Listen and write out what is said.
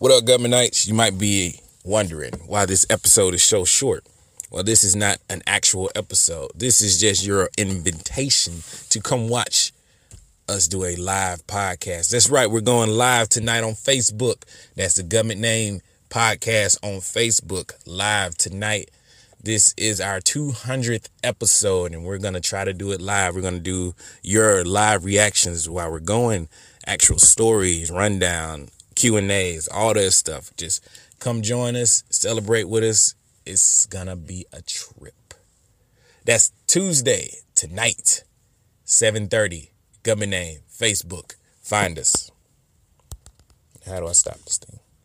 What up, Governmentites? You might be wondering why this episode is so short. Well, this is not an actual episode. This is just your invitation to come watch us do a live podcast. That's right, we're going live tonight on Facebook. That's the Gubmint Name podcast on Facebook, live tonight. This is our 200th episode, and we're going to try to do it live. We're going to do your live reactions while we're going, actual stories, rundown, Q&As, all that stuff. Just come join us, celebrate with us. It's to be a trip. That's Tuesday, tonight, 7.30, Gubmint Name, Facebook. Find us. How do I stop this thing?